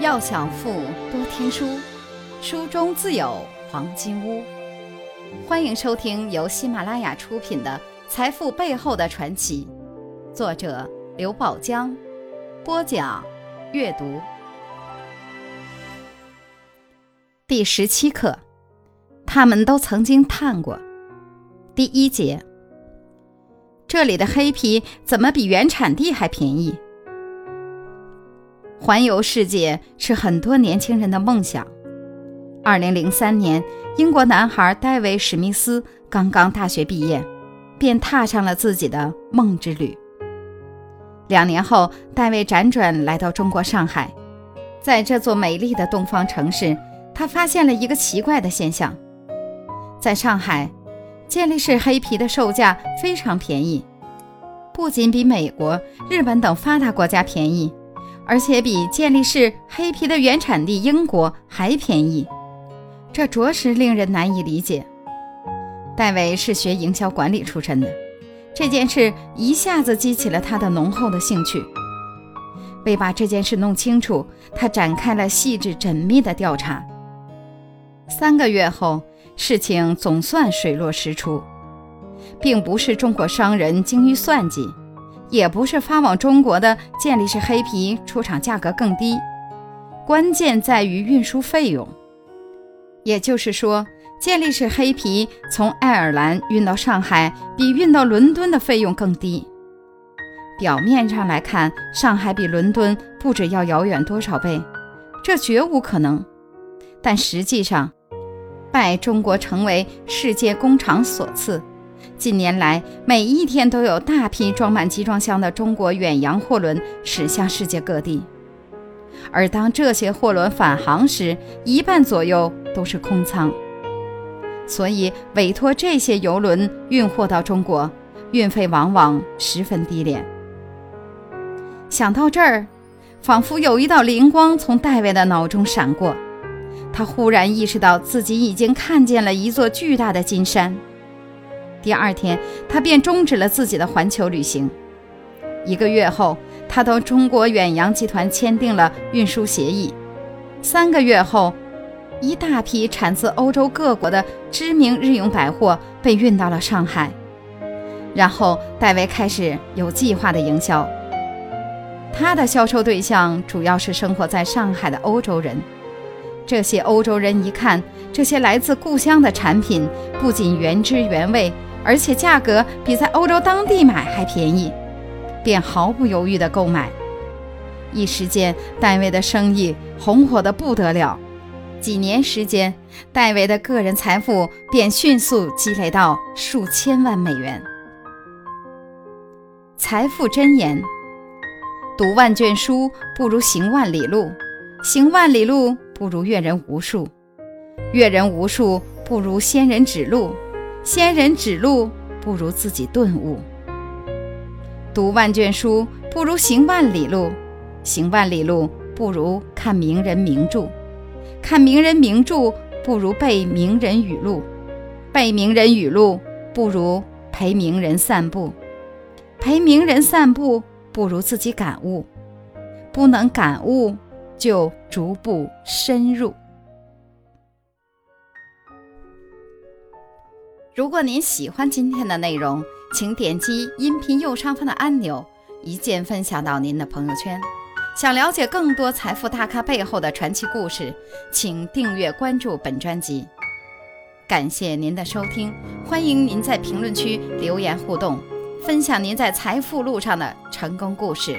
要想富，多听书，书中自有黄金屋。欢迎收听由喜马拉雅出品的《财富背后的传奇》，作者刘宝江，播讲阅读。第十七课，他们都曾经探过。第一节，这里的黑皮怎么比原产地还便宜？环游世界是很多年轻人的梦想。二零零三年，英国男孩戴维·史密斯刚刚大学毕业，便踏上了自己的梦之旅。两年后，戴维辗转来到中国上海，在这座美丽的东方城市，他发现了一个奇怪的现象：在上海，健力士黑皮的售价非常便宜，不仅比美国、日本等发达国家便宜。而且比健力士黑皮的原产地英国还便宜，这着实令人难以理解。戴维是学营销管理出身的，这件事一下子激起了他的浓厚的兴趣。为把这件事弄清楚，他展开了细致缜密的调查。三个月后，事情总算水落石出，并不是中国商人精于算计。也不是发往中国的健力士黑皮出厂价格更低，关键在于运输费用。也就是说，健力士黑皮从爱尔兰运到上海比运到伦敦的费用更低。表面上来看，上海比伦敦不知要遥远多少倍，这绝无可能。但实际上，拜中国成为世界工厂所赐。近年来，每一天都有大批装满集装箱的中国远洋货轮驶向世界各地，而当这些货轮返航时，一半左右都是空舱。所以，委托这些游轮运货到中国，运费往往十分低廉。想到这儿，仿佛有一道灵光从戴维的脑中闪过，他忽然意识到自己已经看见了一座巨大的金山。第二天，他便终止了自己的环球旅行。一个月后，他同中国远洋集团签订了运输协议。三个月后，一大批产自欧洲各国的知名日用百货被运到了上海。然后，戴维开始有计划的营销。他的销售对象主要是生活在上海的欧洲人。这些欧洲人一看这些来自故乡的产品，不仅原汁原味。而且价格比在欧洲当地买还便宜，便毫不犹豫地购买。一时间，戴维的生意红火得不得了。几年时间，戴维的个人财富便迅速积累到数千万美元。财富箴言：读万卷书不如行万里路，行万里路不如阅人无数，阅人无数不如仙人指路。仙人指路不如自己顿悟，读万卷书不如行万里路，行万里路不如看名人名著，看名人名著不如背名人语录，背名人语录不如陪名人散步，陪名人散步不如自己感悟，不能感悟就逐步深入。如果您喜欢今天的内容，请点击音频右上方的按钮，一键分享到您的朋友圈。想了解更多财富大咖背后的传奇故事，请订阅关注本专辑。感谢您的收听，欢迎您在评论区留言互动，分享您在财富路上的成功故事。